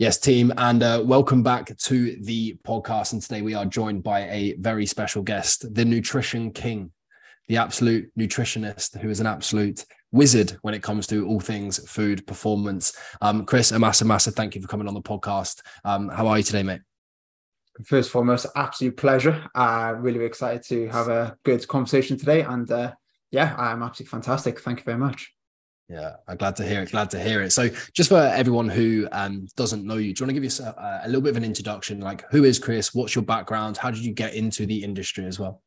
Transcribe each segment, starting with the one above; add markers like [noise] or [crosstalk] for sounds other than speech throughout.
Yes, team, and uh, welcome back to the podcast. And today we are joined by a very special guest, the nutrition king, the absolute nutritionist who is an absolute wizard when it comes to all things food performance. Um, Chris, a massive, massive thank you for coming on the podcast. Um, how are you today, mate? First and foremost, absolute pleasure. Uh, really excited to have a good conversation today. And uh, yeah, I'm absolutely fantastic. Thank you very much. Yeah, I'm glad to hear it. Glad to hear it. So, just for everyone who um, doesn't know you, do you want to give us a, a, little bit of an introduction? Like, who is Chris? What's your background? How did you get into the industry as well?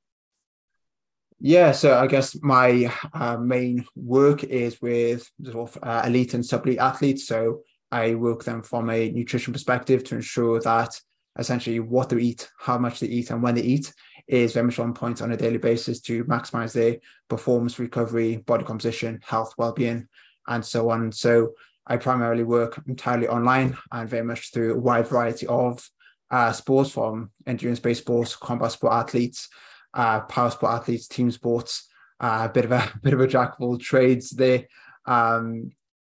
Yeah, so I guess my uh, main work is with sort of uh, elite and sub elite athletes. So I work them from a nutrition perspective to ensure that essentially what they eat, how much they eat, and when they eat is very much on point on a daily basis to maximize their performance, recovery, body composition, health, well-being, and so on. So I primarily work entirely online and very much through a wide variety of uh, sports from endurance-based sports, combat sport athletes, uh, power sport athletes, team sports, uh, a bit of [laughs] a bit of a jack of all trades there. Um,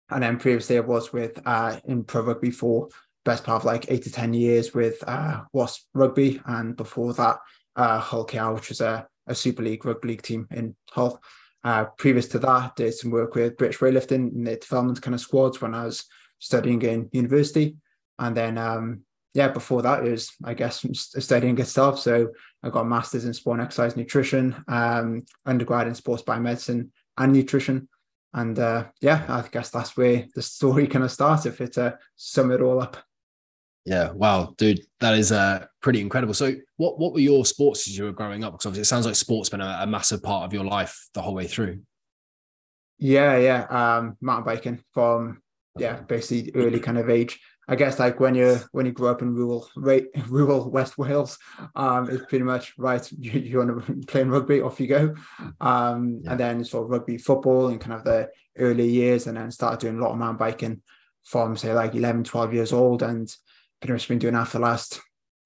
and then previously I was with uh, in pro rugby for best part of like eight to ten years with uh, Wasps Rugby, and before that, uh, Hull KR, which was a, a Super League rugby league team in Hull. Uh, previous to that, did some work with British weightlifting in the development kind of squads when I was studying in university, and then um, yeah, before that it was I guess studying itself. So I got a master's in sport and exercise nutrition, um, undergrad in sports biomedicine and nutrition, and uh, yeah, I guess that's where the story kind of starts. If it to sum it all up. Yeah, wow, dude, that is uh, pretty incredible. So, what what were your sports as you were growing up? Because obviously, it sounds like sports been a, a massive part of your life the whole way through. Yeah, yeah, um, mountain biking from yeah, basically early kind of age. I guess like when you when you grow up in rural right, [laughs] rural West Wales, um, it's pretty much right. [laughs] You, you want to [laughs] play rugby, off you go, um, yeah. and then sort of rugby, football, and kind of the early years, and then started doing a lot of mountain biking from say like 11, 12 years old, and pretty much been doing that for the last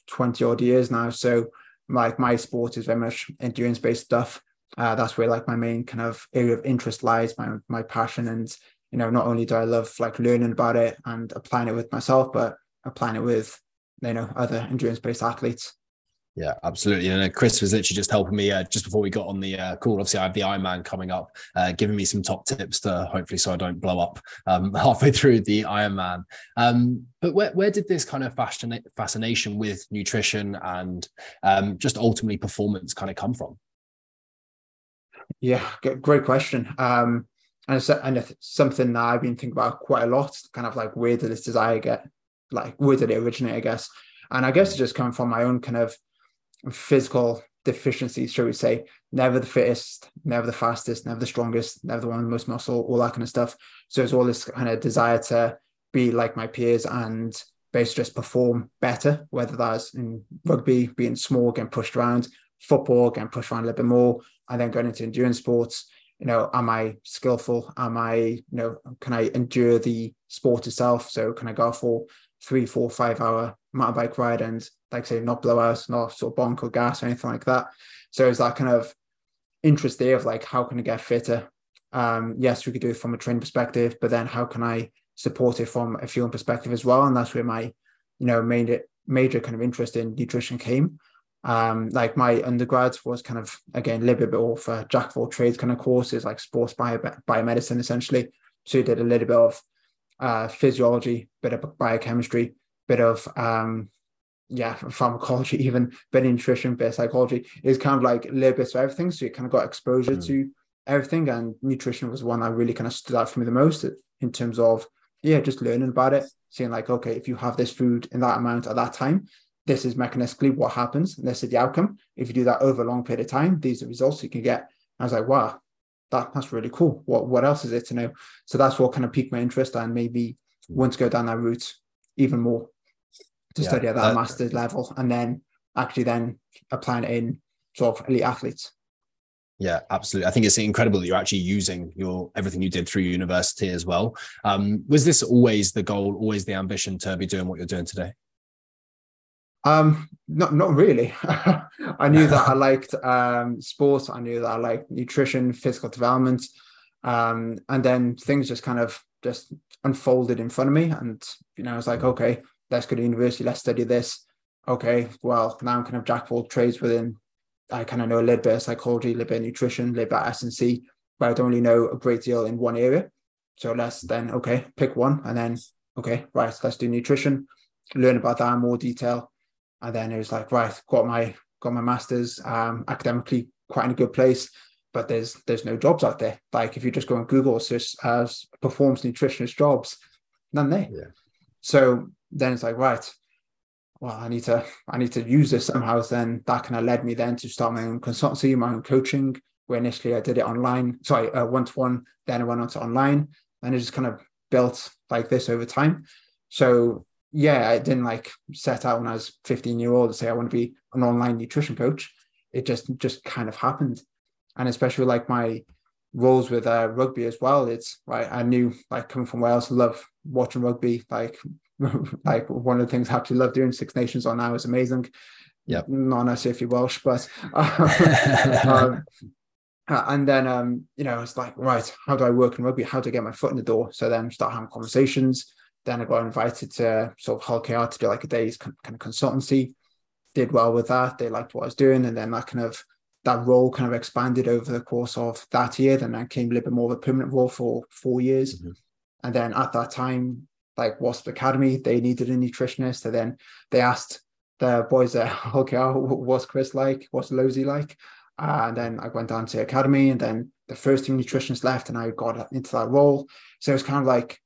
20 odd years now. So like my sport is very much endurance based stuff. Uh, that's where like my main kind of area of interest lies, my my passion. And you know, not only do I love like learning about it and applying it with myself, but applying it with you know other endurance based athletes. Yeah, absolutely. And uh, Chris was literally just helping me uh, just before we got on the uh, call. Obviously, I have the Ironman coming up, uh, giving me some top tips to hopefully so I don't blow up um, [laughs] halfway through the Ironman. Um, but where, where did this kind of fascina- fascination with nutrition and um, just ultimately performance kind of come from? Yeah, great question. Um, and it's, and it's something that I've been thinking about quite a lot. Kind of like where did this desire get? Like where did it originate? I guess. And I guess it just coming from my own kind of physical deficiencies, shall we say. Never the fittest, never the fastest, never the strongest, never the one with the most muscle, all that kind of stuff. So it's all this kind of desire to be like my peers and basically just perform better, whether that's in rugby, being small, getting pushed around, football, getting pushed around a little bit more, and then going into endurance sports. You know, am I skillful? Am I, you know, can I endure the sport itself? So can I go for three, four, five hour mountain bike ride and like say, not blowouts, not sort of bonk or gas or anything like that. So it's that kind of interest there of like, how can I get fitter? Um, yes, we could do it from a training perspective, but then how can I support it from a fueling perspective as well? And that's where my, you know, made major kind of interest in nutrition came. Um, like my undergrad was kind of again a little bit of a jack of all trades kind of courses, like sports bio biomedicine essentially. So you did a little bit of uh, physiology, bit of biochemistry, bit of um, yeah, pharmacology, [laughs] even bit of nutrition, bit of psychology is kind of like a little bit of everything. So you kind of got exposure mm. to everything. And nutrition was one that really kind of stood out for me the most in terms of, yeah, just learning about it, seeing like, okay, if you have this food in that amount at that time, this is mechanistically what happens, and this is the outcome. If you do that over a long period of time, these are the results you can get. I was like, wow, that, that's really cool. What what else is it to know? So that's what kind of piqued my interest and maybe want to go down that route even more to yeah, study at that, that master's level and then actually then applying it in sort of elite athletes. Yeah, absolutely. I think it's incredible that you're actually using your everything you did through university as well. Um, was this always the goal, always the ambition to be doing what you're doing today? Um, not not really. [laughs] I knew that I [laughs] liked um, sports. I knew that I liked nutrition, physical development, um, and then things just kind of just unfolded in front of me. And you know, I was like, okay, let's go to university, let's study this. Okay, well, now I'm kind of jack of all trades within. I kind of know a little bit of psychology, a little bit of nutrition, a little bit of S&C, but I don't really know a great deal in one area. So let's then, okay, pick one and then, okay, right, let's do nutrition, learn about that in more detail. And then it was like, right, got my got my master's, um, academically quite in a good place, but there's there's no jobs out there. Like if you just go on Google, search as performance nutritionist jobs, none there. Yeah. So then it's like, right, well, I need to I need to use this somehow. Then that kind of led me then to start my own consultancy, my own coaching. Where initially I did it online, sorry, one to one. Then I went on to online, and it just kind of built like this over time. So yeah, I didn't like set out when I was 15 year old to say I want to be an online nutrition coach. It just just kind of happened, and especially like my roles with uh, rugby as well. It's right. I knew like coming from Wales, love watching rugby. Like [laughs] like one of the things I absolutely love doing. Six Nations on now is amazing. Yeah, not necessarily Welsh, but [laughs] [laughs] um, and then um, you know it's like right, how do I work in rugby? How do I get my foot in the door? So then start having conversations then I got invited to sort of Hull KR to do like a day's kind of consultancy. Did well with that. They liked what I was doing, and then that kind of that role kind of expanded over the course of that year. Then I came a little bit more of a permanent role for four years, mm-hmm. and then at that time, like Wasps Academy, they needed a nutritionist, and then they asked the boys [laughs] KR, what's Chris like? What's Losey like? Uh, and then I went down to academy, and then the first team nutritionist left, and I got into that role. So it was kind of like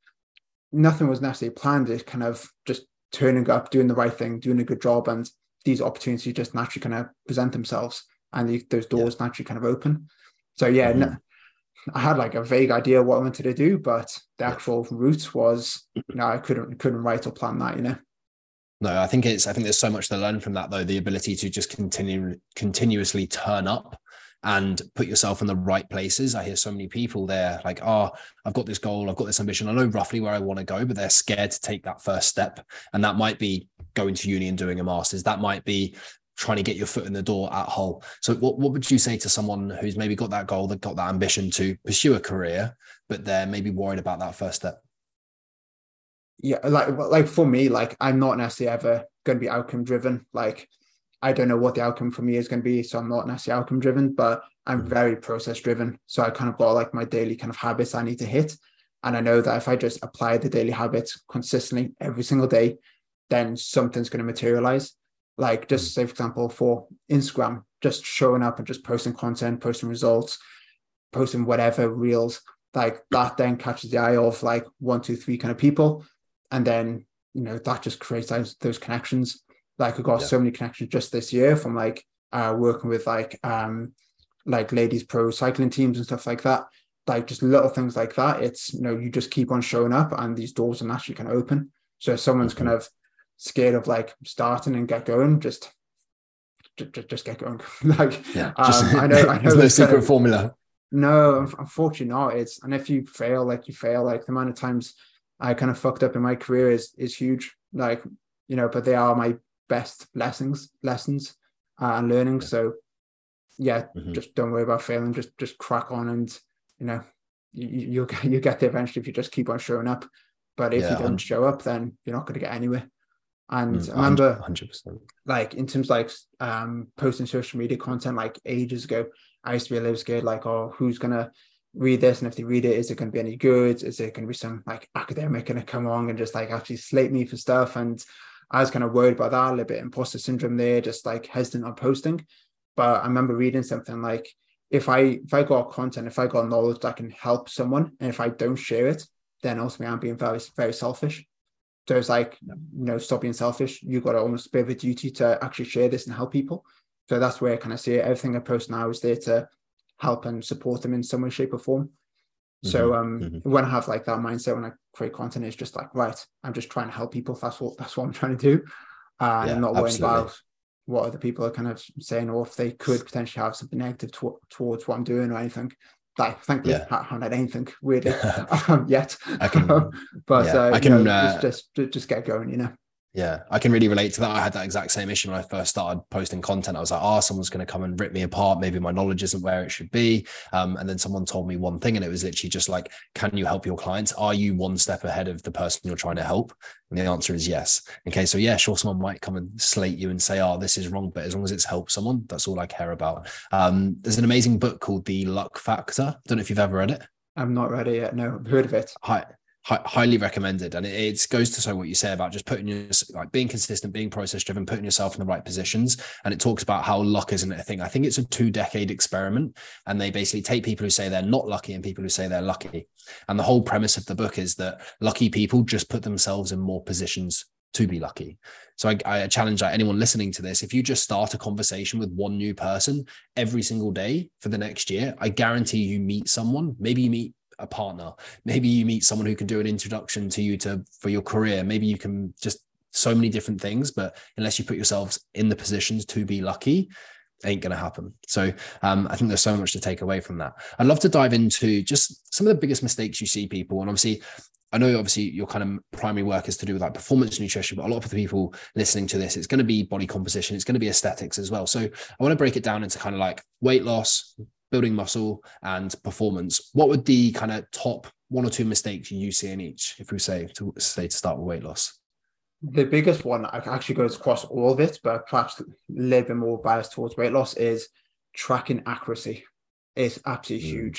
nothing was necessarily planned. It's kind of just turning up, doing the right thing, doing a good job, and these opportunities just naturally kind of present themselves, and the, those doors yeah. naturally kind of open. So yeah, mm-hmm. no, I had like a vague idea what I wanted to do, but the actual route was, you know, I couldn't couldn't write or plan that, you know. No, I think it's I think there's so much to learn from that though. The ability to just continue continuously turn up and put yourself in the right places. I hear so many people there like, oh, I've got this goal, I've got this ambition, I know roughly where I want to go, but they're scared to take that first step. And that might be going to uni and doing a master's. That might be trying to get your foot in the door at Hull. So what, what would you say to someone who's maybe got that goal, that got that ambition to pursue a career, but they're maybe worried about that first step? Yeah, like like for me, like I'm not necessarily ever going to be outcome driven. Like I don't know what the outcome for me is going to be, so I'm not necessarily outcome driven, but I'm mm-hmm. very process driven. So I kind of got like my daily kind of habits I need to hit. And I know that if I just apply the daily habits consistently every single day, then something's going to materialize. Like just mm-hmm. say, for example, for Instagram, just showing up and just posting content, posting results, posting whatever reels, like that then catches the eye of like one, two, three kind of people. And then, you know, that just creates those, those connections like I got yeah. so many connections just this year from like uh, working with like um like ladies pro cycling teams and stuff like that. Like just little things like that. It's you know you just keep on showing up and these doors are naturally kind of open. So if someone's mm-hmm. kind of scared of like starting and get going, just just, just get going. [laughs] like yeah, just, um, I [laughs] know I know there's no secret of, formula. No, unfortunately not. It's and if you fail, like you fail, like the amount of times I kind of fucked up in my career is is huge. Like you know, but they are my best lessons lessons uh, and learning. So yeah, mm-hmm. just don't worry about failing. Just just crack on, and you know you, you'll get you get there eventually if you just keep on showing up. But if yeah, you don't 100%. show up, then you're not going to get anywhere. And mm, I remember, 100%. like in terms like um, posting social media content, like ages ago, I used to be a little scared, like, oh, who's gonna read this? And if they read it, is it going to be any good? Is it going to be some like academic to come along and just like actually slate me for stuff? And I was kind of worried about that, a little bit imposter syndrome there, just like hesitant on posting. But I remember reading something like if I if I got content, if I got knowledge that can help someone, and if I don't share it, then ultimately I'm being very very selfish. So it's like, you know, stop being selfish. You've got to almost be a duty to actually share this and help people. So that's where I kind of see it. Everything I post now is there to help and support them in some way, shape, or form. So mm-hmm. um, mm-hmm. when I have like that mindset when I create content, it's just like right, I'm just trying to help people. That's what that's what I'm trying to do, uh, yeah, and not worrying about what other people are kind of saying or if they could potentially have something negative to- towards what I'm doing or anything. Like, thankfully, yeah. I haven't had anything weirdly [laughs] um, yet. I can, [laughs] but yeah, uh, I can know, uh, just, just just get going, you know. Yeah, I can really relate to that. I had that exact same issue when I first started posting content. I was like, oh, someone's going to come and rip me apart. Maybe my knowledge isn't where it should be. Um, and then someone told me one thing, and it was literally just like, can you help your clients? Are you one step ahead of the person you're trying to help? And the answer is yes. Okay, so yeah, sure, someone might come and slate you and say, oh, this is wrong. But as long as it's helped someone, that's all I care about. Um, there's an amazing book called The Luck Factor. Don't know if you've ever read it. I'm not ready yet. No, I've heard of it. Hi highly recommended and it, it, goes to show what you say about just putting your like being consistent being process driven putting yourself in the right positions and it talks about how luck isn't a thing i think it's a two decade experiment and they basically take people who say they're not lucky and people who say they're lucky and the whole premise of the book is that lucky people just put themselves in more positions to be lucky. So I, I, challenge anyone listening to this: if you just start a conversation with one new person every single day for the next year, I guarantee you meet someone. Maybe you meet a partner. Maybe you meet someone who can do an introduction to you to for your career. Maybe you can just so many different things but unless you put yourselves in the positions to be lucky ain't going to happen. So um, i think there's so much to take away from that. I'd love to dive into just some of the biggest mistakes you see people and obviously I know obviously your kind of primary work is to do with like performance nutrition, but a lot of the people listening to this, it's going to be body composition, it's going to be aesthetics as well. So I want to break it down into kind of like weight loss, building muscle and performance, what would the kind of top one or two mistakes you see in each, if we say to say to start with weight loss? The biggest one actually goes across all of it, but perhaps a little bit more biased towards weight loss is tracking accuracy. It's absolutely mm. huge.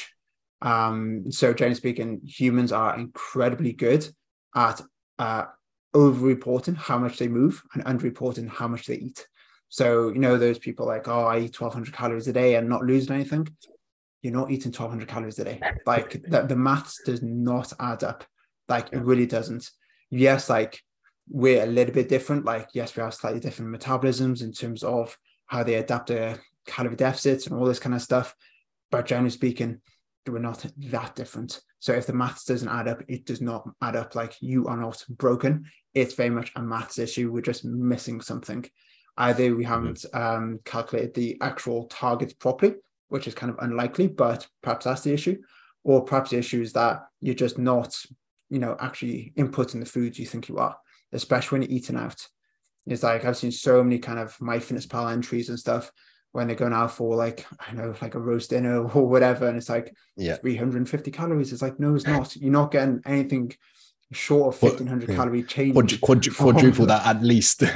Um, so generally speaking, humans are incredibly good at uh, over-reporting how much they move and under-reporting how much they eat. So, you know, those people like, oh, I eat 1200 calories a day and not losing anything. You're not eating 1200 calories a day. Like [laughs] the, the maths does not add up. Like it really doesn't. Yes, like we're a little bit different. Like, yes, we have slightly different metabolisms in terms of how they adapt to calorie deficits and all this kind of stuff. But generally speaking, we're not that different. So if the maths doesn't add up, it does not add up. Like you are not broken. It's very much a maths issue. We're just missing something. Either we mm-hmm. haven't um, calculated the actual targets properly, which is kind of unlikely, but perhaps that's the issue, or perhaps the issue is that you're just not, you know, actually inputting the foods you think you are, especially when you're eating out. It's like I've seen so many kind of MyFitnessPal entries and stuff when they're going out for like I know like a roast dinner [laughs] or whatever, and it's like yeah 350 calories. It's like no, it's not. You're not getting anything short of 1500 yeah. calorie change. [laughs] quadruple that at least. [laughs]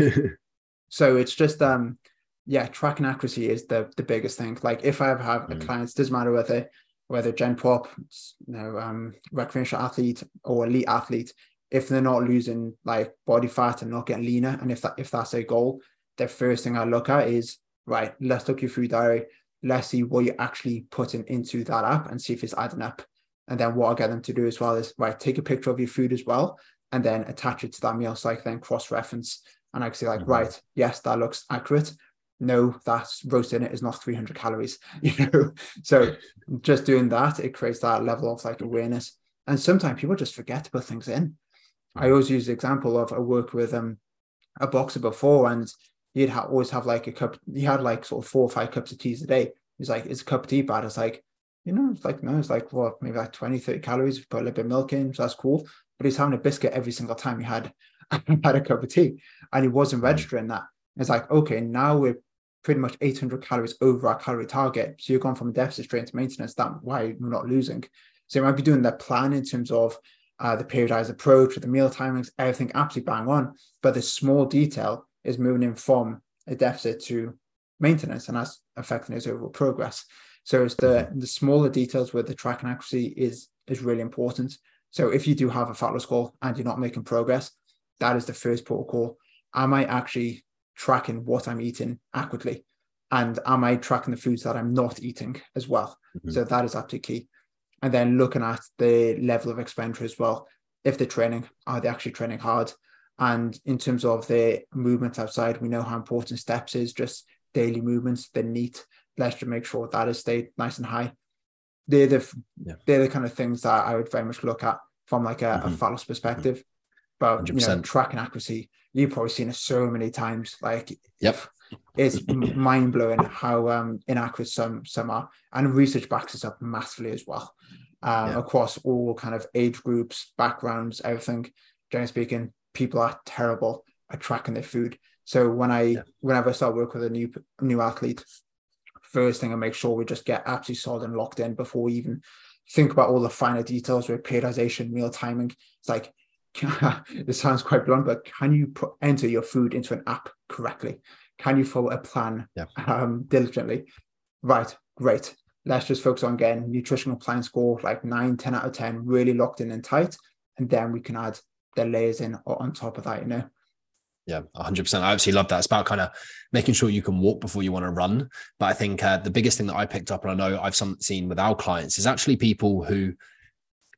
So it's just um yeah, tracking accuracy is the the biggest thing. Like if I have, have mm. a client, it doesn't matter whether whether gen pop, you know, um, recreational athlete or elite athlete, if they're not losing like body fat and not getting leaner, and if that if that's a goal, the first thing I look at is right. Let's look your food diary. Let's see what you're actually putting into that app and see if it's adding up. And then what I get them to do as well is right, take a picture of your food as well, and then attach it to that meal so I can then cross reference and I can say like, mm-hmm. right, yes, that looks accurate. No, that's roast in it is not 300 calories, [laughs] you know. So just doing that, it creates that level of like awareness. And sometimes people just forget to put things in. I mm-hmm. always use the example of I worked with um a boxer before, and he'd ha- always have like a cup. He had like sort of four or five cups of teas a day. He's like, "Is a cup of tea bad?" It's like, you know, it's like no, it's like what maybe like 20, 30 calories. Put a little bit of milk in, so that's cool. But he's having a biscuit every single time he had [laughs] had a cup of tea and he wasn't registering that. It's like, okay, now we're pretty much 800 calories over our calorie target. So you're going from a deficit straight into maintenance. That why we're not losing. So you might be doing that plan in terms of uh, the periodized approach with the meal timings, everything absolutely bang on. But the small detail is moving in from a deficit to maintenance, and that's affecting his overall progress. So it's the the smaller details where the tracking accuracy is is really important. So if you do have a fat loss goal and you're not making progress, that is the first protocol. Am I actually tracking what I'm eating accurately? And am I tracking the foods that I'm not eating as well? Mm-hmm. So that is absolutely key. And then looking at the level of expenditure as well. If they're training, are they actually training hard? And in terms of the movement outside, we know how important steps is, just daily movements, the NEAT. Let's just make sure that is stayed nice and high. They're the yeah. they're the kind of things that I would very much look at from like a, mm-hmm. a loss perspective. But 100%. you know, tracking accuracy, you've probably seen it so many times. Like, yep, it's mind blowing how um, inaccurate some some are, and research backs this up massively as well. Um, yeah. Across all kind of age groups, backgrounds, everything. Generally speaking, people are terrible at tracking their food. So when I yeah. whenever I start work with a new new athlete, first thing I make sure we just get absolutely solid and locked in before we even think about all the finer details with periodization, meal timing. It's like [laughs] it sounds quite blunt, but can you put enter your food into an app correctly? Can you follow a plan yeah. um, diligently? Right, great. Let's just focus on getting nutritional plan score like 9, 10 out of 10, really locked in and tight. And then we can add the layers in on top of that, you know. Yeah, 100%. I absolutely love that. It's about kind of making sure you can walk before you want to run. But I think uh, the biggest thing that I picked up, and I know I've some, seen with our clients, is actually people who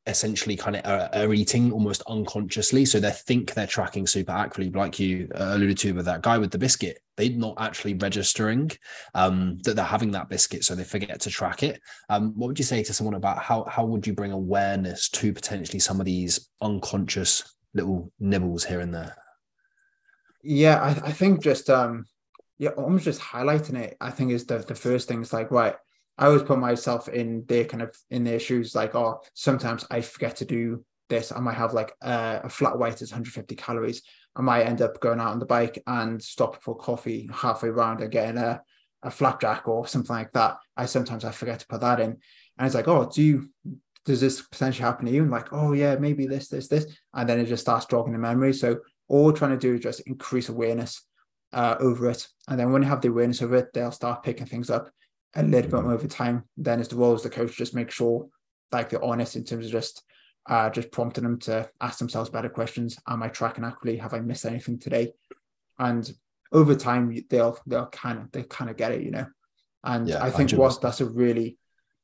essentially kind of are, are, eating almost unconsciously. So they think they're tracking super accurately, like you uh, alluded to with that guy with the biscuit. They're not actually registering um, that they're having that biscuit, so they forget to track it. Um, what would you say to someone about how how would you bring awareness to potentially some of these unconscious little nibbles here and there? Yeah, I, I think just um, yeah, almost just highlighting it. I think is the the first thing. It's like right I always put myself in their kind of in their shoes, like, oh, sometimes I forget to do this. I might have like a, flat white is 150 calories. I might end up going out on the bike and stop for coffee halfway around and getting a, a flapjack or something like that. I sometimes I forget to put that in. And it's like, oh, do you does this potentially happen to you? And like, oh yeah, maybe this, this, this. And then it just starts jogging the memory. So all we're trying to do is just increase awareness uh, over it. And then when you have the awareness of it, they'll start picking things up a little bit more over time. Then as the role as the coach, just make sure like they're honest in terms of just uh, just prompting them to ask themselves better questions. Am I tracking accurately? Have I missed anything today? And over time, they'll they'll kind of they kind of get it, you know. And yeah, I think what that's a really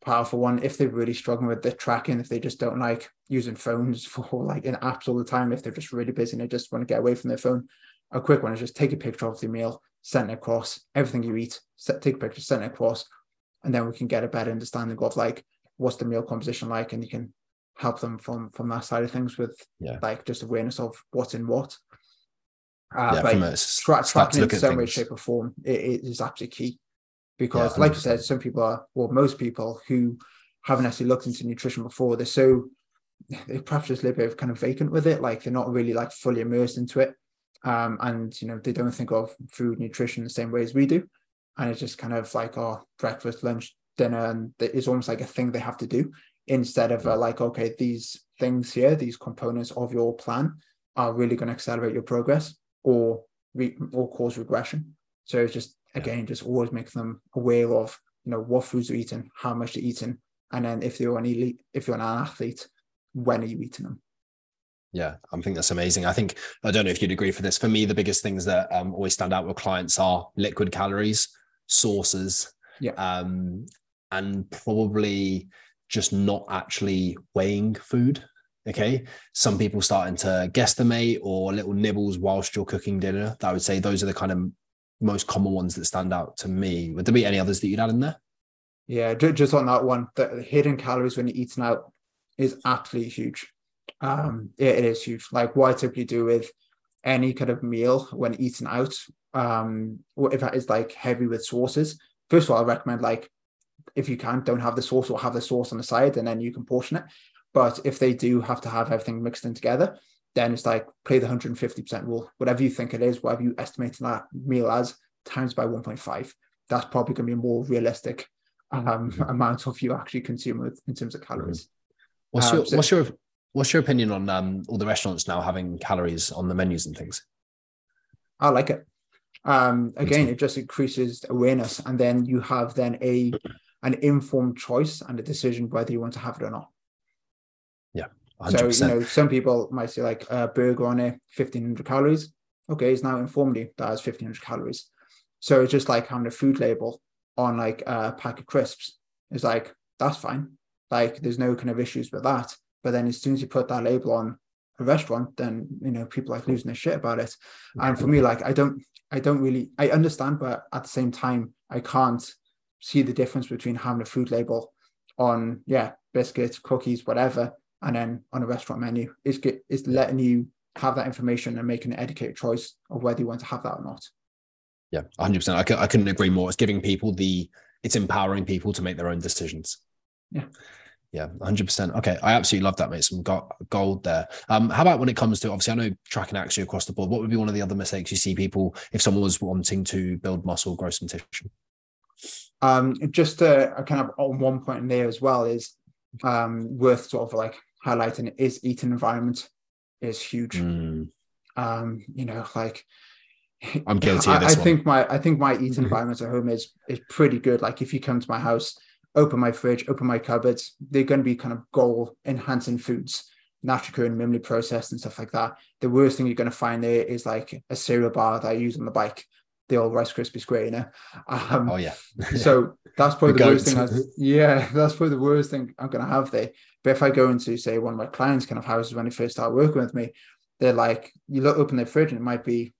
powerful one. If they're really struggling with the tracking, if they just don't like using phones [laughs] for like in apps all the time, if they're just really busy and they just want to get away from their phone, a quick one is just take a picture of the meal, send it across, everything you eat, set, take a picture, send it across, and then we can get a better understanding of like what's the meal composition like, and you can help them from from that side of things with yeah. like just awareness of what's in what. Uh, yeah, but tra- tracking in some way, shape, or form it, it is absolutely key. Because, yeah, like you said, some people are, well, most people who haven't actually looked into nutrition before, they're so they're perhaps just a bit kind of vacant with it, like they're not really like fully immersed into it, um, and you know they don't think of food nutrition the same way as we do and it's just kind of like oh breakfast lunch dinner and it's almost like a thing they have to do instead of uh, like okay these things here these components of your plan are really going to accelerate your progress or re- or cause regression. So it's just again just always make them aware of you know what foods you're eating how much they're eating and then if you're an elite if you're an athlete when are you eating them? Yeah, I think that's amazing. I think I don't know if you'd agree for this. For me, the biggest things that um, always stand out with clients are liquid calories sources yeah. um, and probably just not actually weighing food. Okay. Some people starting to guesstimate or little nibbles whilst you're cooking dinner. I would say those are the kind of most common ones that stand out to me. Would there be any others that you'd add in there? Yeah, just on that one, the hidden calories when you're eating out is absolutely huge. Um, it, it is huge. Like what I typically do with any kind of meal when eaten out, um, if that is like heavy with sauces, first of all, I recommend like if you can, don't have the sauce or have the sauce on the side and then you can portion it. But if they do have to have everything mixed in together, then it's like play the 150% rule. Whatever you think it is, whatever you estimate that meal as, times by 1.5. That's probably going to be a more realistic um, mm-hmm. amount of you actually consume with, in terms of calories. What's your, um, so, what's your What's your opinion on um, all the restaurants now having calories on the menus and things? I like it. Um, again, it just increases awareness, and then you have then a an informed choice and a decision whether you want to have it or not. Yeah, 100%. so you know, some people might say like a burger on it, fifteen hundred calories. Okay, it's now informed you that has fifteen hundred calories. So it's just like having a food label on like a pack of crisps. It's like that's fine. Like there's no kind of issues with that. But then as soon as you put that label on a restaurant, then you know people like losing their shit about it. And for me, like I don't, I don't really, I understand, but at the same time, I can't see the difference between having a food label on, yeah, biscuits, cookies, whatever, and then on a restaurant menu. It's it's letting you have that information and making an educated choice of whether you want to have that or not. Yeah, 100%. I, c- I couldn't agree more. It's giving people the, it's empowering people to make their own decisions. Yeah. Yeah, 100%. Okay. I absolutely love that, mate. Some gold there. Um, how about when it comes to obviously, I know tracking actually across the board. What would be one of the other mistakes you see people if someone was wanting to build muscle, grow some tissue? Um, just uh, kind of on one point in there as well is um, worth sort of like highlighting is eating environment is huge. Mm. Um, you know, like I'm guilty I, I think my I think my eating environment at home is is pretty good. Like if you come to my house, open my fridge, open my cupboards, they're going to be kind of goal enhancing foods, naturally occurring, minimally processed and stuff like that. The worst thing you're going to find there is like a cereal bar that I use on the bike, the old Rice Krispie square, you know. Um, oh yeah. [laughs] so that's probably the, the worst thing. I, yeah, [laughs] that's probably the worst thing I'm going to have there. But if I go into say one of my clients' kind of houses when they first start working with me, they're like, you look open their fridge and it might be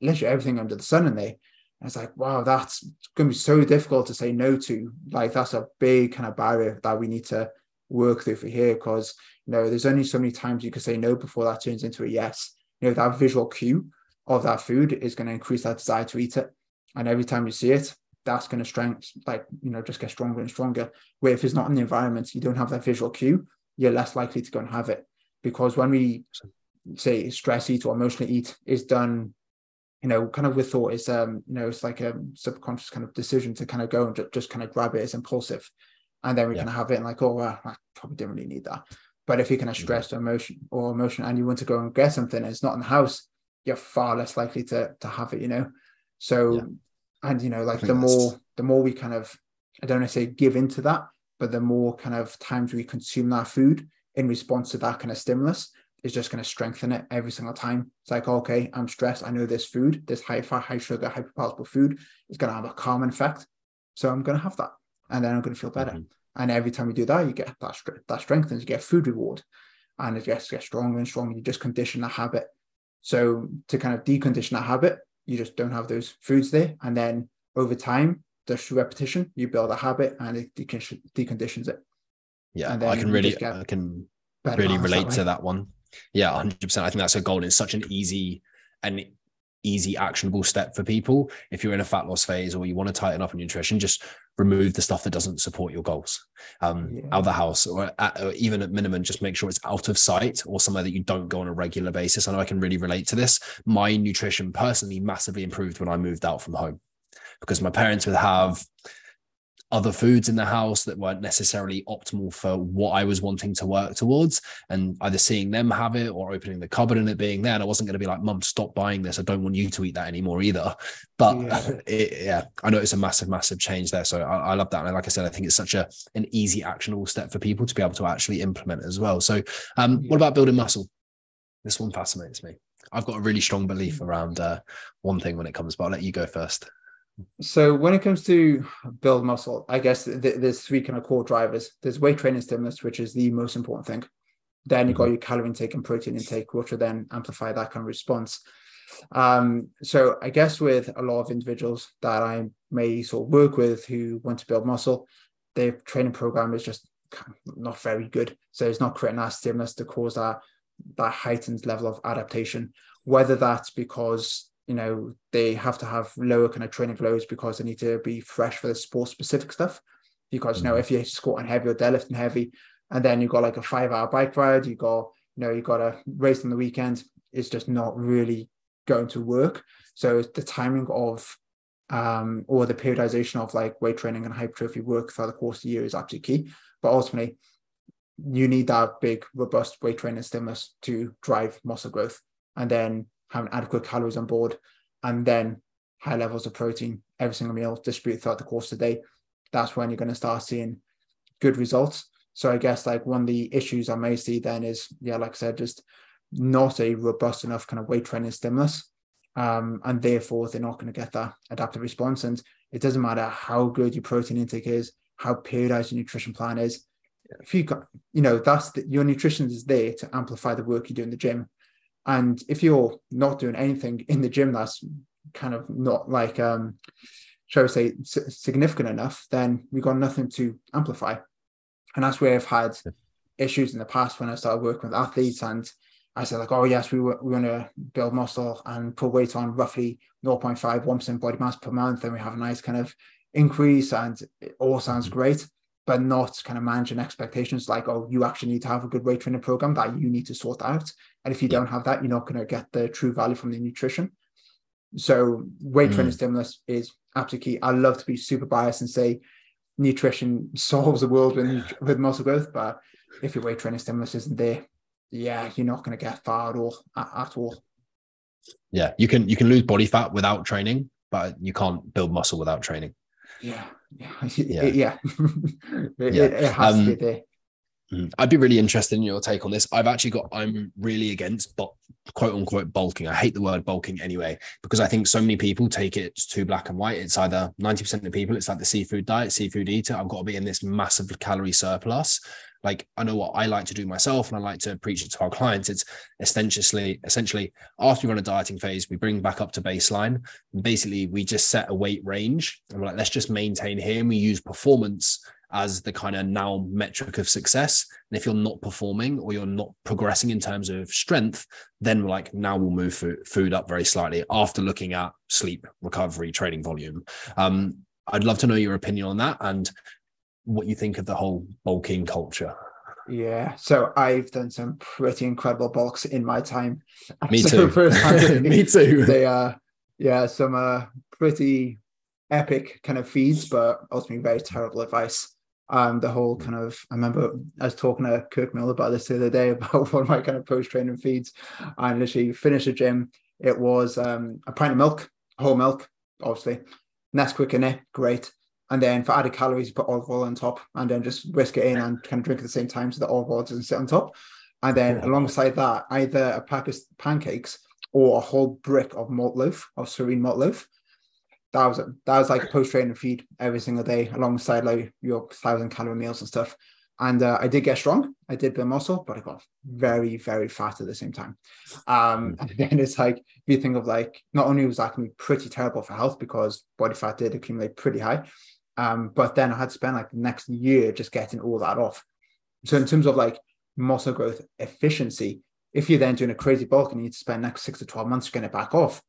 literally everything under the sun in there. And it's like, wow, that's going to be so difficult to say no to. Like, that's a big kind of barrier that we need to work through for here because, you know, there's only so many times you can say no before that turns into a yes. You know, that visual cue of that food is going to increase that desire to eat it. And every time you see it, that's going to strength, like, you know, just get stronger and stronger. Where if it's not in the environment, you don't have that visual cue, you're less likely to go and have it. Because when we say stress eat or emotionally eat is done you know, kind of with thought is, um, you know, it's like a subconscious kind of decision to kind of go and just, just kind of grab it as impulsive. And then we yeah. kind of have it and like, oh, well, I probably didn't really need that. But if you kind of stress mm-hmm. emotion or emotion and you want to go and get something and it's not in the house, you're far less likely to to have it, you know. So yeah. and you know, like the more the more we kind of I don't want to say give into that, but the more kind of times we consume that food in response to that kind of stimulus, is just going to strengthen it every single time. It's like, okay, I'm stressed. I know this food, this high fat, high sugar, hyperpalatable food is going to have a calming effect. So I'm going to have that. And then I'm going to feel better. Mm-hmm. And every time you do that, you get that, that strengthens, you get food reward. And it gets, gets stronger and stronger. You just condition a habit. So to kind of decondition a habit, you just don't have those foods there. And then over time, just repetition, you build a habit and it deconditions it. Yeah, I can really, I can really relate that to that one yeah, 100%. I think that's a goal. It's such an easy and easy actionable step for people. If you're in a fat loss phase or you want to tighten up on nutrition, just remove the stuff that doesn't support your goals um, yeah. out of the house or, at, or, even at minimum, just make sure it's out of sight or somewhere that you don't go on a regular basis. I know I can really relate to this. My nutrition personally massively improved when I moved out from home because my parents would have other foods in the house that weren't necessarily optimal for what I was wanting to work towards. And either seeing them have it or opening the cupboard and it being there. And I wasn't going to be like, Mum, stop buying this. I don't want you to eat that anymore either. But yeah, [laughs] it, yeah I know it's a massive, massive change there. So I, I, love that. And like I said, I think it's such a an easy, actionable step for people to be able to actually implement as well. So um, yeah. what about building muscle? This one fascinates me. I've got a really strong belief around uh, one thing when it comes, but I'll let you go first. So when it comes to build muscle, I guess th- there's three kind of core drivers. There's weight training stimulus, which is the most important thing. Then you've got mm-hmm. your calorie intake and protein intake, which will then amplify that kind of response. Um, so I guess with a lot of individuals that I may sort of work with who want to build muscle, their training program is just not very good. So it's not creating that stimulus to cause that that heightened level of adaptation. Whether that's because you know they have to have lower kind of training loads because they need to be fresh for the sport specific stuff. Because you know mm-hmm. if you're squatting heavy or deadlifting heavy and then you've got like a five hour bike ride you got you know you got a race on the weekend it's just not really going to work. So the timing of um or the periodization of like weight training and hypertrophy work throughout the course of the year is absolutely key. But ultimately you need that big robust weight training stimulus to drive muscle growth. And then having adequate calories on board, and then high levels of protein every single meal distributed throughout the course of the day, that's when you're going to start seeing good results. So I guess like one of the issues I may see then is, yeah, like I said, just not a robust enough kind of weight training stimulus. Um, and therefore they're not going to get that adaptive response. And it doesn't matter how good your protein intake is, how periodized your nutrition plan is. If you got, you know, that's the, your nutrition is there to amplify the work you do in the gym. And if you're not doing anything in the gym that's kind of not like, um, shall we say, significant enough, then we've got nothing to amplify. And that's where I've had issues in the past when I started working with athletes and I said like, oh yes, we were, we want to build muscle and put weight on roughly 0.5, 1% body mass per month. And we have a nice kind of increase and it all sounds mm-hmm. great. but not kind of managing expectations like, oh, you actually need to have a good weight training program that you need to sort out. And if you don't have that, you're not going to get the true value from the nutrition. So weight mm. training stimulus is absolutely key. I love to be super biased and say nutrition [laughs] solves the world with, with muscle growth, but if your weight training stimulus isn't there, yeah, you're not going to get far at all at, all. Yeah, you can you can lose body fat without training, but you can't build muscle without training. Yeah, yeah, [laughs] yeah. yeah. it, yeah. [laughs] it, has um, to be there. Mm, I'd be really interested in your take on this. I've actually got, I'm really against but quote unquote bulking. I hate the word bulking anyway, because I think so many people take it too black and white. It's either 90% of people, it's like the seafood diet, seafood eater. I've got to be in this massive calorie surplus. Like I know what I like to do myself and I like to preach it to our clients. It's essentially, essentially after you run a dieting phase, we bring back up to baseline. basically, we just set a weight range and we're like, let's just maintain here. And we use performance as the kind of now metric of success. And if you're not performing or you're not progressing in terms of strength, then like, now we'll move food up very slightly after looking at sleep, recovery, training volume. Um, I'd love to know your opinion on that and what you think of the whole bulking culture. Yeah, so I've done some pretty incredible bulks in my time. Me [laughs] so too. [laughs] Me too. They are, uh, yeah, some uh, pretty epic kind of feeds, but ultimately very terrible advice um, the whole kind of I remember I was talking to Kirk Miller about this the other day [laughs] about one of my kind of post training feeds. I literally finished the gym. It was um, a pint of milk, whole milk, obviously. Nesquik in it, great. And then for added calories, you put olive oil on top, and then just whisk it in and kind of drink at the same time so the olive oil doesn't sit on top. And then yeah. alongside that, either a pack of pancakes or a whole brick of malt loaf, of Soreen malt loaf that was that was like post training feed every single day alongside like your thousand calorie meals and stuff. And uh, I did get strong. I did build muscle, but I got very, very fat at the same time. Um, [laughs] and then it's like if you think of like not only was that pretty terrible for health because body fat did accumulate pretty high, um, but then I had to spend like the next year just getting all that off. So in terms of like muscle growth efficiency, if you're then doing a crazy bulk and you need to spend next six to twelve months getting it back off,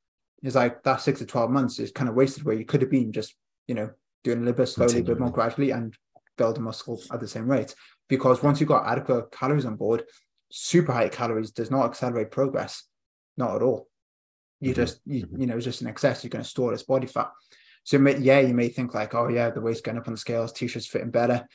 is like that six to 12 months is kind of wasted where you could have been just, you know, doing a little bit slowly, a bit more gradually and building muscle at the same rate. Because once you've got adequate calories on board, super high calories does not accelerate progress, not at all. You mm-hmm. just, you, mm-hmm. you know, it's just an excess. You're going to store this body fat. So yeah, you may think like, oh yeah, the weight's going up on the scales, t-shirts fitting better,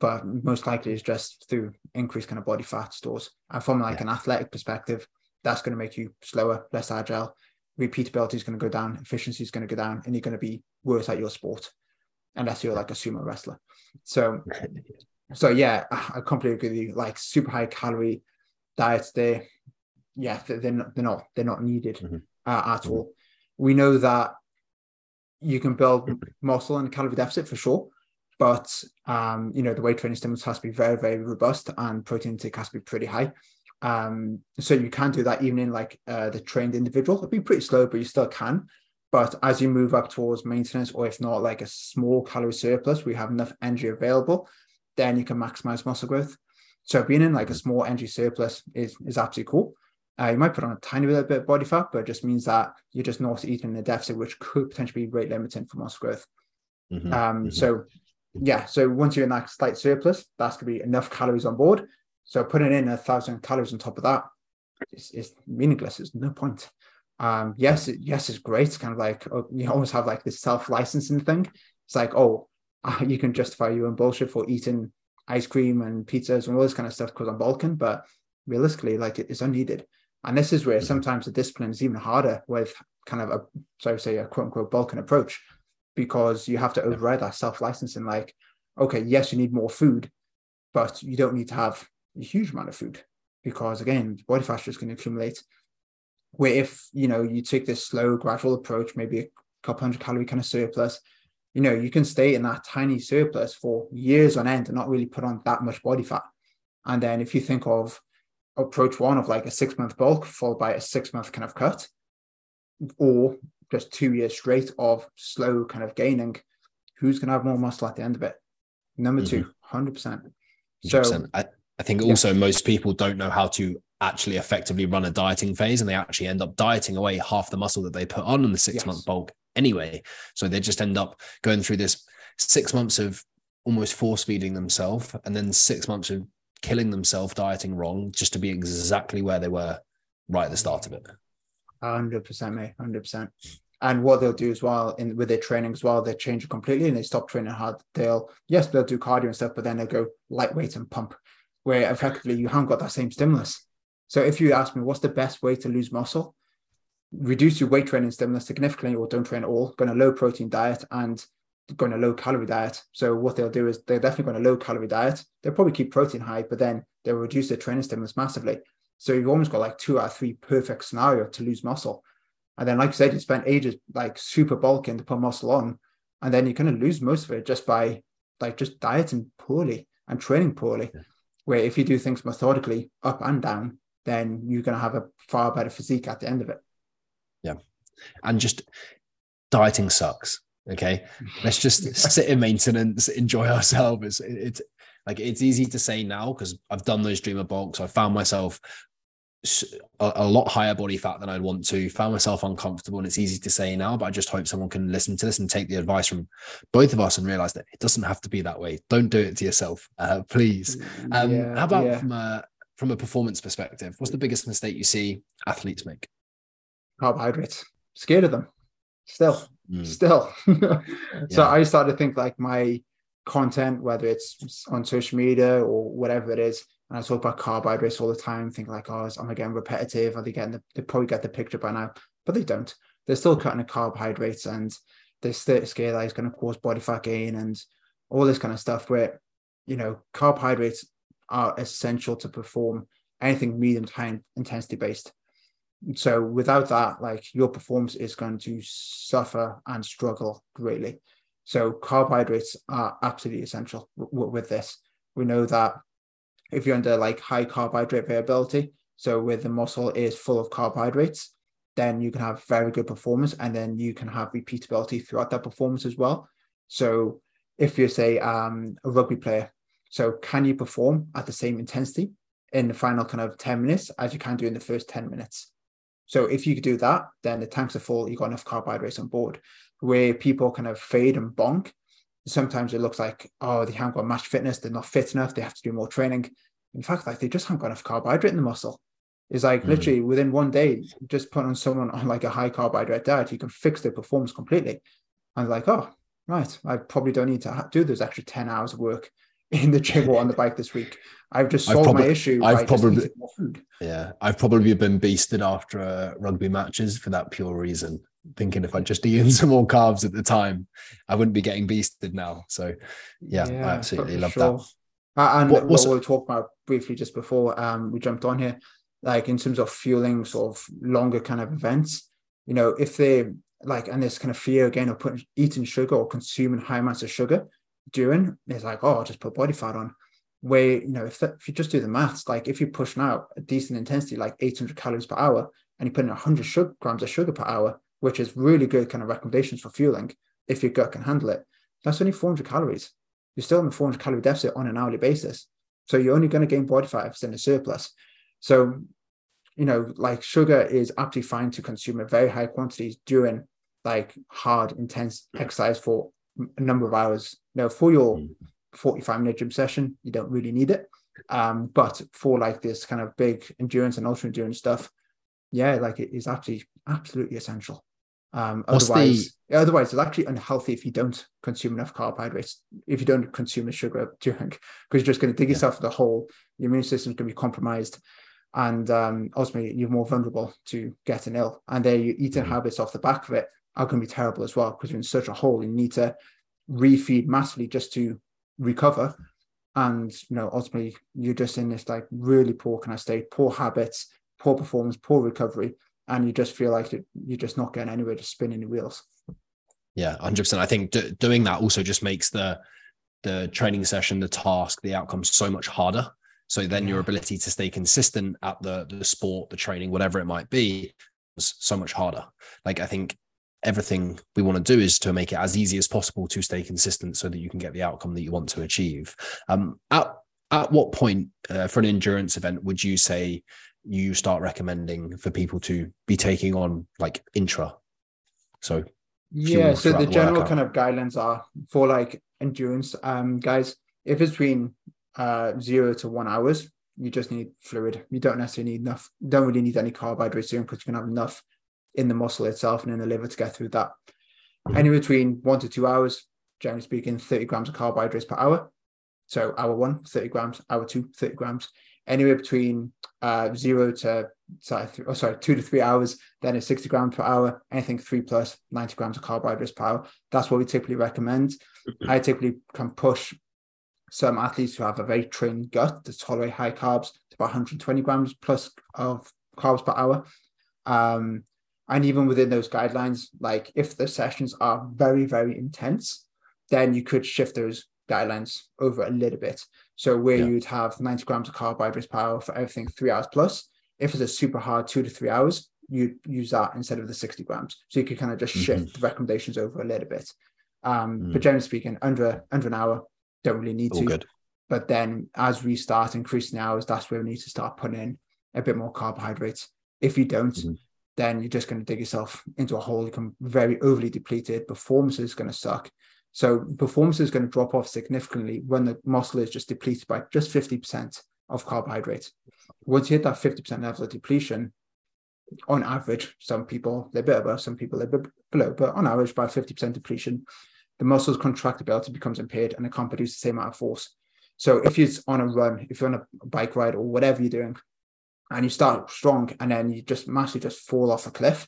but most likely it's just through increased kind of body fat stores. And from like yeah. an athletic perspective, that's going to make you slower, less agile, repeatability is going to go down, efficiency is going to go down, and you're going to be worse at your sport unless you're like a sumo wrestler. So, [laughs] so yeah, I completely agree with you. Like super high calorie diets, they, yeah, they're not, they're not, they're not needed mm-hmm. uh, at mm-hmm. all. We know that you can build [laughs] muscle in a calorie deficit for sure, but um, you know the weight training stimulus has to be very, very robust, and protein intake has to be pretty high. Um, so you can do that even in like uh, the trained individual. It'll be pretty slow, but you still can. But as you move up towards maintenance, or if not like a small calorie surplus, we have enough energy available, then you can maximize muscle growth. So being in like a small energy surplus is is absolutely cool. Uh, you might put on a tiny little bit of body fat, but it just means that you're just not eating in a deficit, which could potentially be rate limiting for muscle growth. Mm-hmm. Um, mm-hmm. So yeah, so once you're in that slight surplus, that's gonna be enough calories on board so putting in a thousand calories on top of that is, is meaningless. There's no point. Um, yes, it, yes, it's great. It's kind of like oh, you almost have like this self-licensing thing. It's like, oh, [laughs] uh, you can justify your own bullshit for eating ice cream and pizzas and all this kind of stuff because I'm bulking, but realistically, like it is unneeded. And this is where mm-hmm. sometimes the discipline is even harder with kind of a, so I say a quote unquote bulking approach, because you have to override that self-licensing. Like, okay, yes, you need more food, but you don't need to have a huge amount of food because again, body fat is going to accumulate. Where if you know you take this slow, gradual approach, maybe a couple hundred calorie kind of surplus, you know you can stay in that tiny surplus for years on end and not really put on that much body fat. And then if you think of approach one of like a six month bulk followed by a six month kind of cut, or just two years straight of slow kind of gaining, who's going to have more muscle at the end of it? Number mm-hmm. two, 100%. So 100%. I, I think also yeah. most people don't know how to actually effectively run a dieting phase and they actually end up dieting away half the muscle that they put on in the six yes. month bulk anyway. So they just end up going through this six months of almost force feeding themselves and then six months of killing themselves dieting wrong just to be exactly where they were right at the start of it. Hundred percent, mate. Hundred percent. And what they'll do as well in with their training as well, they change it completely and they stop training hard. They'll yes, they'll do cardio and stuff, but then they'll go lightweight and pump, where effectively you haven't got that same stimulus. So if you ask me what's the best way to lose muscle, reduce your weight training stimulus significantly or don't train at all, go on a low protein diet and go on a low calorie diet. So what they'll do is they're definitely going a low calorie diet. They'll probably keep protein high, but then they'll reduce their training stimulus massively. So you've almost got like two out of three perfect scenario to lose muscle. And then, like I said, you spent ages like super bulking to put muscle on, and then you're going to lose most of it just by like just dieting poorly and training poorly. Yeah. Where if you do things methodically up and down, then you're going to have a far better physique at the end of it. Yeah. And just dieting sucks. Okay. [laughs] Let's just sit in maintenance, enjoy ourselves. It's, it's like it's easy to say now because I've done those dreamer bulks. I found myself a, a, lot higher body fat than I'd want to, found myself uncomfortable. And it's easy to say now, but I just hope someone can listen to this and take the advice from both of us and realize that it doesn't have to be that way. Don't do it to yourself, uh, please. Um, yeah, how about yeah. from a from a performance perspective? What's the biggest mistake you see athletes make? Carbohydrates. Scared of them. Still, mm. still. [laughs] so yeah. I started to think like my content, whether it's on social media or whatever it is, and I talk about carbide carbohydrates all the time, think like, oh, am I getting repetitive? Are they getting the, they probably get the picture by now, but they don't. They're still mm-hmm. cutting the carbohydrates and they're still scared that it's going to cause body fat gain and all this kind of stuff where, you know, carbohydrates are essential to perform anything medium to high intensity based. So without that, like your performance is going to suffer and struggle greatly. So carbohydrates are absolutely essential w- with this. We know that if you're under like high carbohydrate availability, so where the muscle is full of carbohydrates, then you can have very good performance and then you can have repeatability throughout that performance as well. So if you're say um, a rugby player, so can you perform at the same intensity in the final kind of 10 minutes as you can do in the first 10 minutes? So if you could do that, then the tanks are full, you've got enough carbohydrates on board. Where people kind of fade and bonk, sometimes it looks like, oh, they haven't got match fitness, they're not fit enough, they have to do more training. In fact, like they just haven't got enough carbohydrate in the muscle. It's like mm. literally within one day, just put on someone on like a high carbohydrate diet, you can fix their performance completely. And like, oh, right, I probably don't need to do those extra 10 hours of work [laughs] in the gym or on the bike this week. I've just solved probably, my issue. I've probably, yeah, I've probably been beasted after uh, rugby matches for that pure reason thinking if I'd just eaten [laughs] some more carbs at the time, I wouldn't be getting beasted now. So yeah, yeah I absolutely love sure. that. Uh, and what, what we were talking about briefly just before um, we jumped on here, like in terms of fueling sort of longer kind of events, you know, if they like, and this kind of fear again of putting eating sugar or consuming high amounts of sugar during, it's like, oh, I'll just put body fat on. Where, you know, if, that, if you just do the maths, like if you're pushing out a decent intensity, like 800 calories per hour, and you put in 100 sugar, grams of sugar per hour, which is really good kind of recommendations for fueling if your gut can handle it. That's only 400 calories. You're still in the 400 calorie deficit on an hourly basis. So you're only going to gain body fat if it's in a surplus. So, you know, like sugar is absolutely fine to consume at very high quantities during like hard, intense exercise for a number of hours. Know, for your mm. 45 minute gym session, you don't really need it. Um, but for like this kind of big endurance and ultra endurance stuff, yeah, like it is absolutely, absolutely essential. Um, otherwise, the... otherwise, it's actually unhealthy if you don't consume enough carbohydrates. If you don't consume the sugar during, because you're just going to dig yeah. yourself in the hole. Your immune system's going to be compromised, and um, ultimately, you're more vulnerable to getting ill. And then your eating mm-hmm. habits off the back of it are going to be terrible as well, because you're in such a hole. You need to refeed massively just to recover. And you know, ultimately, you're just in this like really poor kind of state, poor habits, poor performance, poor recovery and you just feel like you're just not getting anywhere to spinning the wheels. Yeah, hundred percent. I think d- doing that also just makes the the training session, the task, the outcome so much harder. So then yeah. your ability to stay consistent at the the sport, the training, whatever it might be, is so much harder. Like I think everything we want to do is to make it as easy as possible to stay consistent, so that you can get the outcome that you want to achieve. Um, at at what point uh, for an endurance event would you say you start recommending for people to be taking on like intra. So yeah, so the general workout. kind of guidelines are for like endurance um, guys. If it's between uh, zero to one hours, you just need fluid. You don't necessarily need enough. Don't really need any carbohydrates soon because you can have enough in the muscle itself and in the liver to get through that. Anywhere between one to two hours, generally speaking, 30 grams of carbohydrates per hour. So hour one, 30 grams, hour two, 30 grams. Anywhere between uh, zero to sorry, th- oh, sorry, two to three hours, then it's 60 grams per hour. Anything three plus 90 grams of carbohydrates per hour. That's what we typically recommend. I typically can push some athletes who have a very trained gut to tolerate high carbs to about 120 grams plus of carbs per hour. Um, and even within those guidelines, like if the sessions are very, very intense, then you could shift those guidelines over a little bit. So where yeah. you'd have 90 grams of carbohydrates per hour for everything three hours plus, if it's a super hard two to three hours, you use that instead of the 60 grams. So you could kind of just shift mm-hmm. the recommendations over a little bit. Um, mm. But generally speaking, under under an hour, don't really need All to. Good. But then as we start increasing hours, that's where we need to start putting in a bit more carbohydrates. If you don't, mm-hmm. then you're just going to dig yourself into a hole. You become very overly depleted. Performance is going to suck. So performance is going to drop off significantly when the muscle is just depleted by just 50% of carbohydrates. Once you hit that 50% level of depletion, on average, some people they're a bit above, some people they're a bit below, but on average, by 50% depletion, the muscle's contractibility becomes impaired and it can't produce the same amount of force. So if you're on a run, if you're on a bike ride or whatever you're doing, and you start strong and then you just massively just fall off a cliff,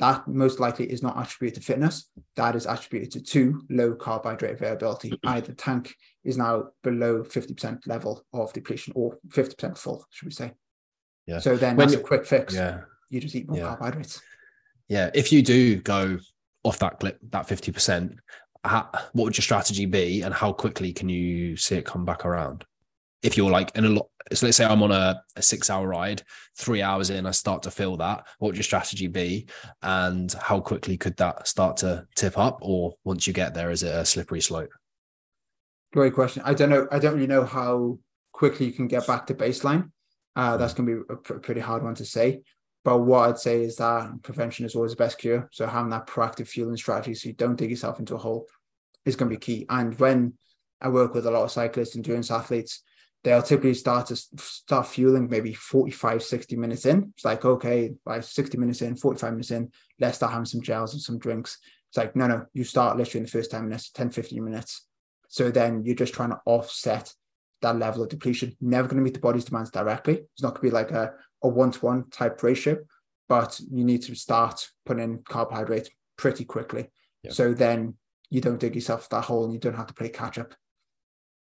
that most likely is not attributed to fitness. That is attributed to too low carbohydrate availability. Mm-hmm. Either tank is now below 50% level of depletion or 50% full, should we say. Yeah. So then when that's a quick fix. Yeah. You just eat more yeah. carbohydrates. Yeah. If you do go off that clip, that 50%, how, what would your strategy be and how quickly can you see it come back around? If you're like in a lot, so let's say I'm on a, a six hour ride, three hours in, I start to feel that. What would your strategy be? And how quickly could that start to tip up? Or once you get there, is it a slippery slope? Great question. I don't know. I don't really know how quickly you can get back to baseline. Uh, that's going to be a pr- pretty hard one to say. But what I'd say is that prevention is always the best cure. So having that proactive fueling strategy so you don't dig yourself into a hole is going to be key. And when I work with a lot of cyclists, endurance athletes, they'll typically start to start fueling maybe 45, 60 minutes in. It's like, okay, by 60 minutes in, 45 minutes in, let's start having some gels and some drinks. It's like, no, no, you start literally in the first 10 minutes, 10, 15 minutes. So then you're just trying to offset that level of depletion. Never going to meet the body's demands directly. It's not going to be like a, a one-to-one type ratio, but you need to start putting in carbohydrates pretty quickly. Yeah. So then you don't dig yourself that hole and you don't have to play catch up.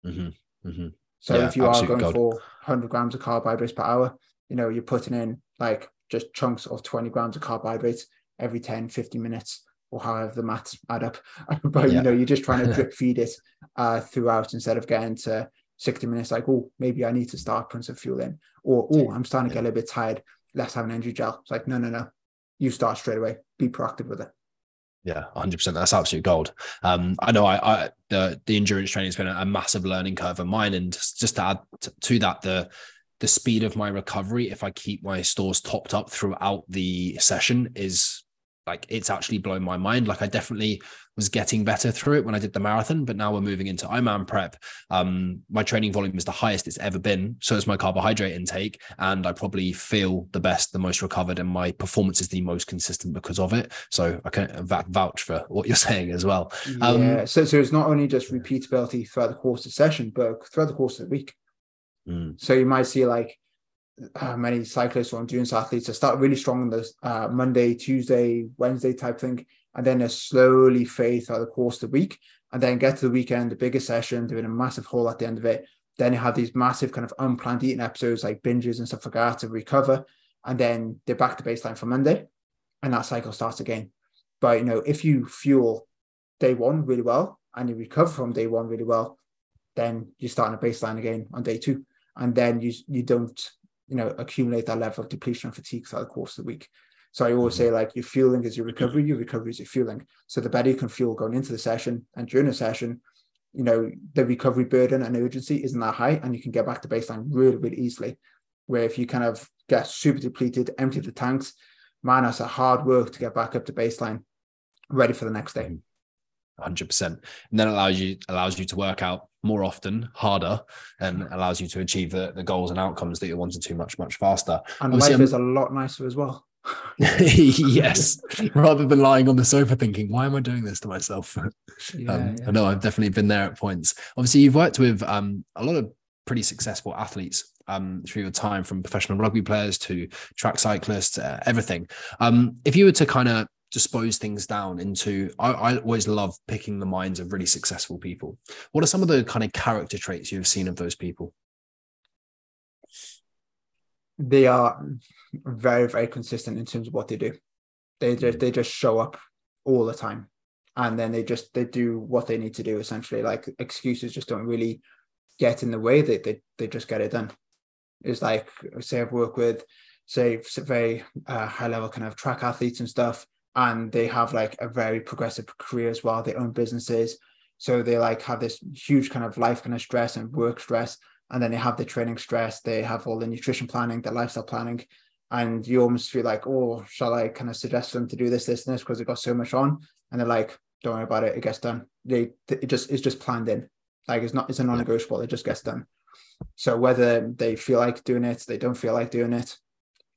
Mm-hmm. Mm-hmm. So yeah, if you are going God. for 100 grams of carbohydrates per hour, you know, you're putting in like just chunks of 20 grams of carbohydrates every 10, 50 minutes or however the maths add up. [laughs] but, yeah. you know, you're just trying to [laughs] drip feed it uh, throughout instead of getting to 60 minutes like, oh, maybe I need to start putting some fuel in. Or, oh, I'm starting to get a little bit tired. Let's have an energy gel. It's like, no, no, no. You start straight away. Be proactive with it. Yeah, 100%. That's absolute gold. Um, I know I, I the, the endurance training has been a, a, massive learning curve of mine. And just to add to, to that, the the speed of my recovery, if I keep my stores topped up throughout the session, is like it's actually blown my mind. Like I definitely was getting better through it when I did the marathon, but now we're moving into Ironman prep. Um, my training volume is the highest it's ever been. So is my carbohydrate intake, and I probably feel the best, the most recovered, and my performance is the most consistent because of it. So I can vouch for what you're [laughs] saying as well. Um, yeah. So so it's not only just repeatability throughout the course of the session, but throughout the course of the week. Mm. So you might see like uh, many cyclists or endurance athletes that start really strong on the uh, Monday, Tuesday, Wednesday type thing, and then they slowly fade throughout the course of the week, and then get to the weekend, the biggest session, doing a massive haul at the end of it. Then you have these massive kind of unplanned eating episodes like binges and stuff like that to recover, and then they're back to baseline for Monday, and that cycle starts again. But you know, if you fuel day one really well and you recover from day one really well, then you start on a baseline again on day two, and then you you don't you know, accumulate that level of depletion and fatigue throughout the course of the week. So I always say mm-hmm. like your fueling is your recovery, your recovery is your fueling. So the better you can fuel going into the session and during the session, you know, the recovery burden and urgency isn't that high and you can get back to baseline really, really easily. Where if you kind of get super depleted, empty the tanks, man, that's a hard work to get back up to baseline, ready for the next day. 100%. And then allows you allows you to work out more often, harder, and allows you to achieve the, the goals and outcomes that you're wanting to much, much faster. And Obviously, life is a lot nicer as well. [laughs] [laughs] yes, rather than lying on the sofa thinking, "Why am I doing this to myself?" [laughs] Yeah, um, yeah. I know I've definitely been there at points. Obviously, you've worked with um, a lot of pretty successful athletes um, through your time, from professional rugby players to track cyclists, uh, everything. Um, if you were to kind of dispose things down into, I, I always love picking the minds of really successful people. What are some of the kind of character traits you've seen of those people? They are very, very consistent in terms of what they do. They just they just show up all the time, and then they just they do what they need to do. Essentially, like excuses just don't really get in the way. They they they just get it done. It's like say I've worked with say very uh, high level kind of track athletes and stuff, and they have like a very progressive career as well. They own businesses, so they like have this huge kind of life kind of stress and work stress, and then they have the training stress. They have all the nutrition planning, the lifestyle planning, and you almost feel like, oh, shall I kind of suggest them to do this, this, and this because they've got so much on, and they're like, don't worry about it, it gets done. They it just it's just planned in, like it's not it's a non-negotiable. It just gets done. So whether they feel like doing it, they don't feel like doing it,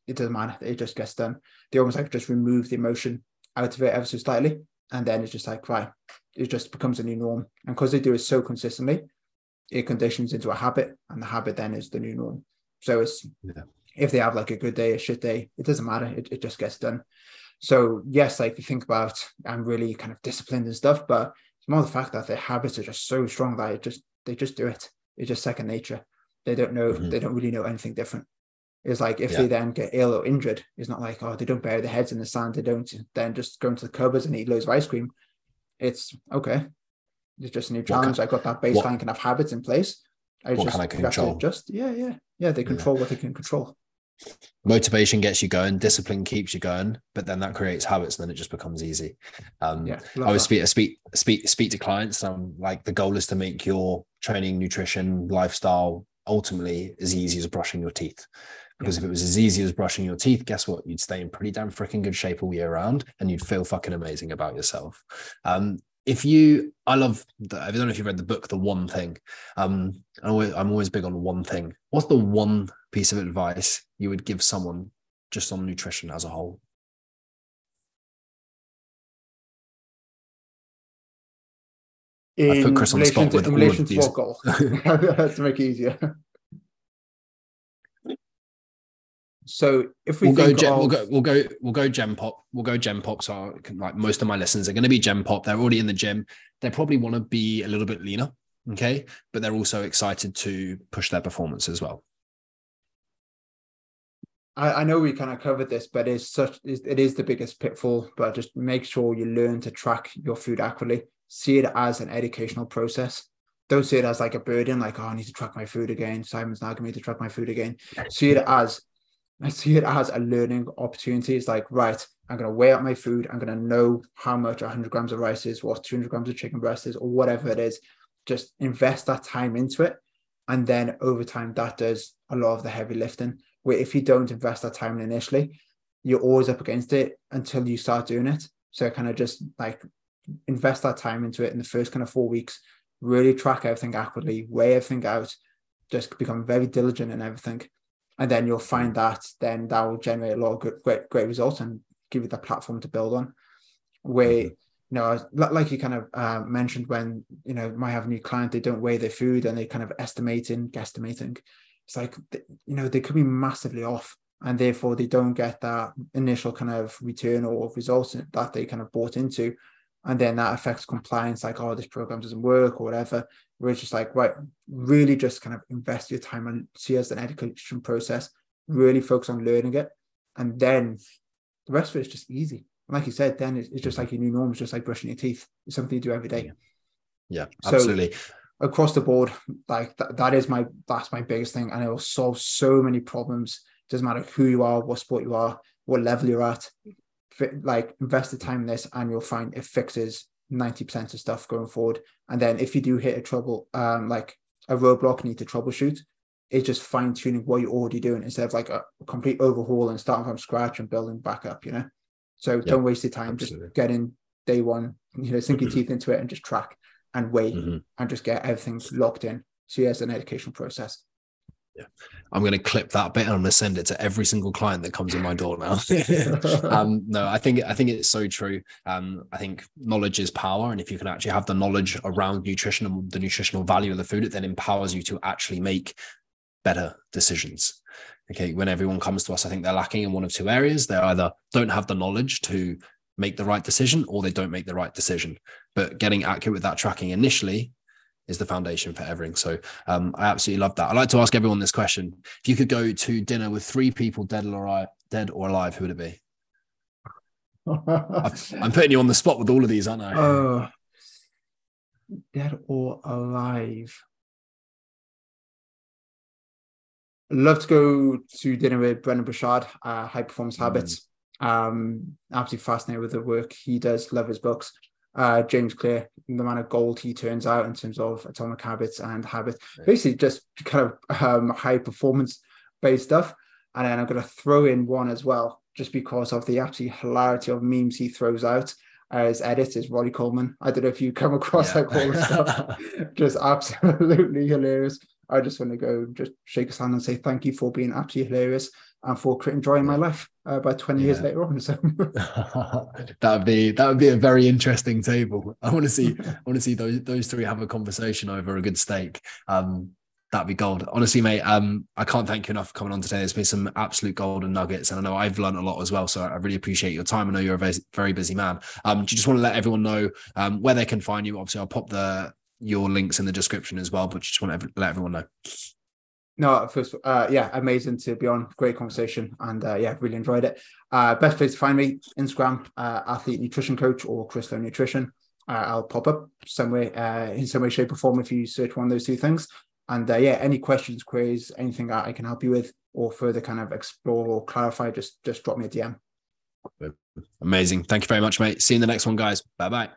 it doesn't matter. It just gets done. They almost like just remove the emotion out of it ever so slightly, and then it's just like right, it just becomes a new norm. And because they do it so consistently, it conditions into a habit, and the habit then is the new norm. So it's yeah. if they have like a good day, a shit day, it doesn't matter. It, it just gets done. So yes, like you think about I'm really kind of disciplined and stuff, but it's more the fact that their habits are just so strong that it just they just do it. It's just second nature. They don't know. Mm-hmm. They don't really know anything different. It's like if yeah. they then get ill or injured, it's not like oh they don't bury their heads in the sand. They don't then just go into the cupboards and eat loads of ice cream. It's okay. It's just a new challenge. Can, I got that baseline what, kind of habits in place. I what just can I control? Just yeah, yeah, yeah. They control yeah. what they can control. Motivation gets you going, discipline keeps you going, but then that creates habits, and then it just becomes easy. Um, yeah, I always speak, speak, speak, speak to clients. Um, like the goal is to make your training, nutrition, lifestyle ultimately as easy as brushing your teeth. Because if it was as easy as brushing your teeth, guess what? You'd stay in pretty damn freaking good shape all year round and you'd feel fucking amazing about yourself. Um, if you, I love, the, I don't know if you've read the book, The One Thing. Um, I'm always, I'm always big on one thing. What's the one piece of advice you would give someone just on nutrition as a whole? In I put Chris on the spot to, with in relation to goal? [laughs] to make it easier. So if we we'll go, gem, of... we'll go, we'll go, we'll go gen pop. We'll go gen pop. So like most of my lessons are going to be gen pop. They're already in the gym. They probably want to be a little bit leaner, okay, but they're also excited to push their performance as well. I, I know we kind of covered this, but it's such it is the biggest pitfall. But just make sure you learn to track your food accurately. See it as an educational process don't see it as like a burden, like, oh, I need to track my food again. Simon's now going me to track my food again. See it as I see it as a learning opportunity. It's like, right, I'm going to weigh out my food. I'm going to know how much 100 grams of rice is, what 200 grams of chicken breast is, or whatever it is. Just invest that time into it. And then over time, that does a lot of the heavy lifting. Where if you don't invest that time initially, you're always up against it until you start doing it. So kind of just like invest that time into it in the first kind of four weeks, really track everything accurately, weigh everything out, just become very diligent in everything and then you'll find that then that will generate a lot of good, great great results and give you the platform to build on. Where mm-hmm. you know, like you kind of uh, mentioned, when you know might have a new client, they don't weigh their food and they kind of estimating, guesstimating. It's like you know they could be massively off, and therefore they don't get that initial kind of return or results that they kind of bought into, and then that affects compliance. Like, oh, this program doesn't work or whatever where it's just like, right, really just kind of invest your time and see as an education process, really focus on learning it. And then the rest of it is just easy. And like you said, then it's, it's just like your new norm, it's just like brushing your teeth. It's something you do every day. Yeah, absolutely. So, across the board, like that, that is my that's my biggest thing. And it will solve so many problems. Doesn't matter who you are, what sport you are, what level you're at. Like invest the time in this and you'll find it fixes 90% of stuff going forward. And then if you do hit a trouble, um, like a roadblock, need to troubleshoot, it's just fine tuning what you're already doing instead of like a complete overhaul and starting from scratch and building back up, you know? So don't waste your time, absolutely. just get in, day one, you know, sink your teeth into it and just track and wait Mm-hmm. and just get everything locked in. So yeah, it's an educational process. I'm going to clip that bit and I'm going to send it to every single client that comes in my door now. [laughs] [laughs] um, no, I think I think it's so true. Um, I think knowledge is power, and if you can actually have the knowledge around nutrition and the nutritional value of the food, it then empowers you to actually make better decisions. Okay, when everyone comes to us, I think they're lacking in one of two areas. They either don't have the knowledge to make the right decision, or they don't make the right decision. But getting accurate with that tracking initially is the foundation for everything. So um, I absolutely love that. I like to ask everyone this question: If you could go to dinner with three people, dead or alive, dead or alive, who would it be? [laughs] I'm putting you on the spot with all of these, aren't I? uh, dead or alive? Love to go to dinner with Brendon Burchard, uh, High Performance Mm. Habits. Um, absolutely fascinated with the work he does. Love his books. Uh, James Clear, the man of gold he turns out in terms of atomic habits and habits, basically just kind of um, high performance based stuff. And then I'm going to throw in one as well, just because of the absolute hilarity of memes he throws out. Uh, his edit is Ronnie Coleman. I don't know if you come across Yeah. all the stuff. just absolutely hilarious. I just want to go just shake his hand and say thank you for being absolutely hilarious and for creating joy in my life uh, by 20 years later on. So [laughs] that would be that would be a very interesting table. I want to see [laughs] I want to see those those three have a conversation over a good steak. Um, that'd be gold. Honestly, mate, um, I can't thank you enough for coming on today. There's been some absolute golden nuggets, and I know I've learned a lot as well. So I really appreciate your time. I know you're a very, very busy man. Um, do you just want to let everyone know um, where they can find you? Obviously, I'll pop the your links in the description as well, but just want to let everyone know. No, first, uh, yeah, amazing to be on. Great conversation, and uh, yeah, really enjoyed it. Uh, best place to find me: Instagram, uh, athlete nutrition coach, or Chris Lowe Nutrition. Uh, I'll pop up somewhere uh, in some way, shape, or form if you search one of those two things. And yeah, any questions, queries, anything I can help you with, or further kind of explore or clarify, just just drop me a DM. Amazing. Thank you very much, mate. See you in the next one, guys. Bye bye.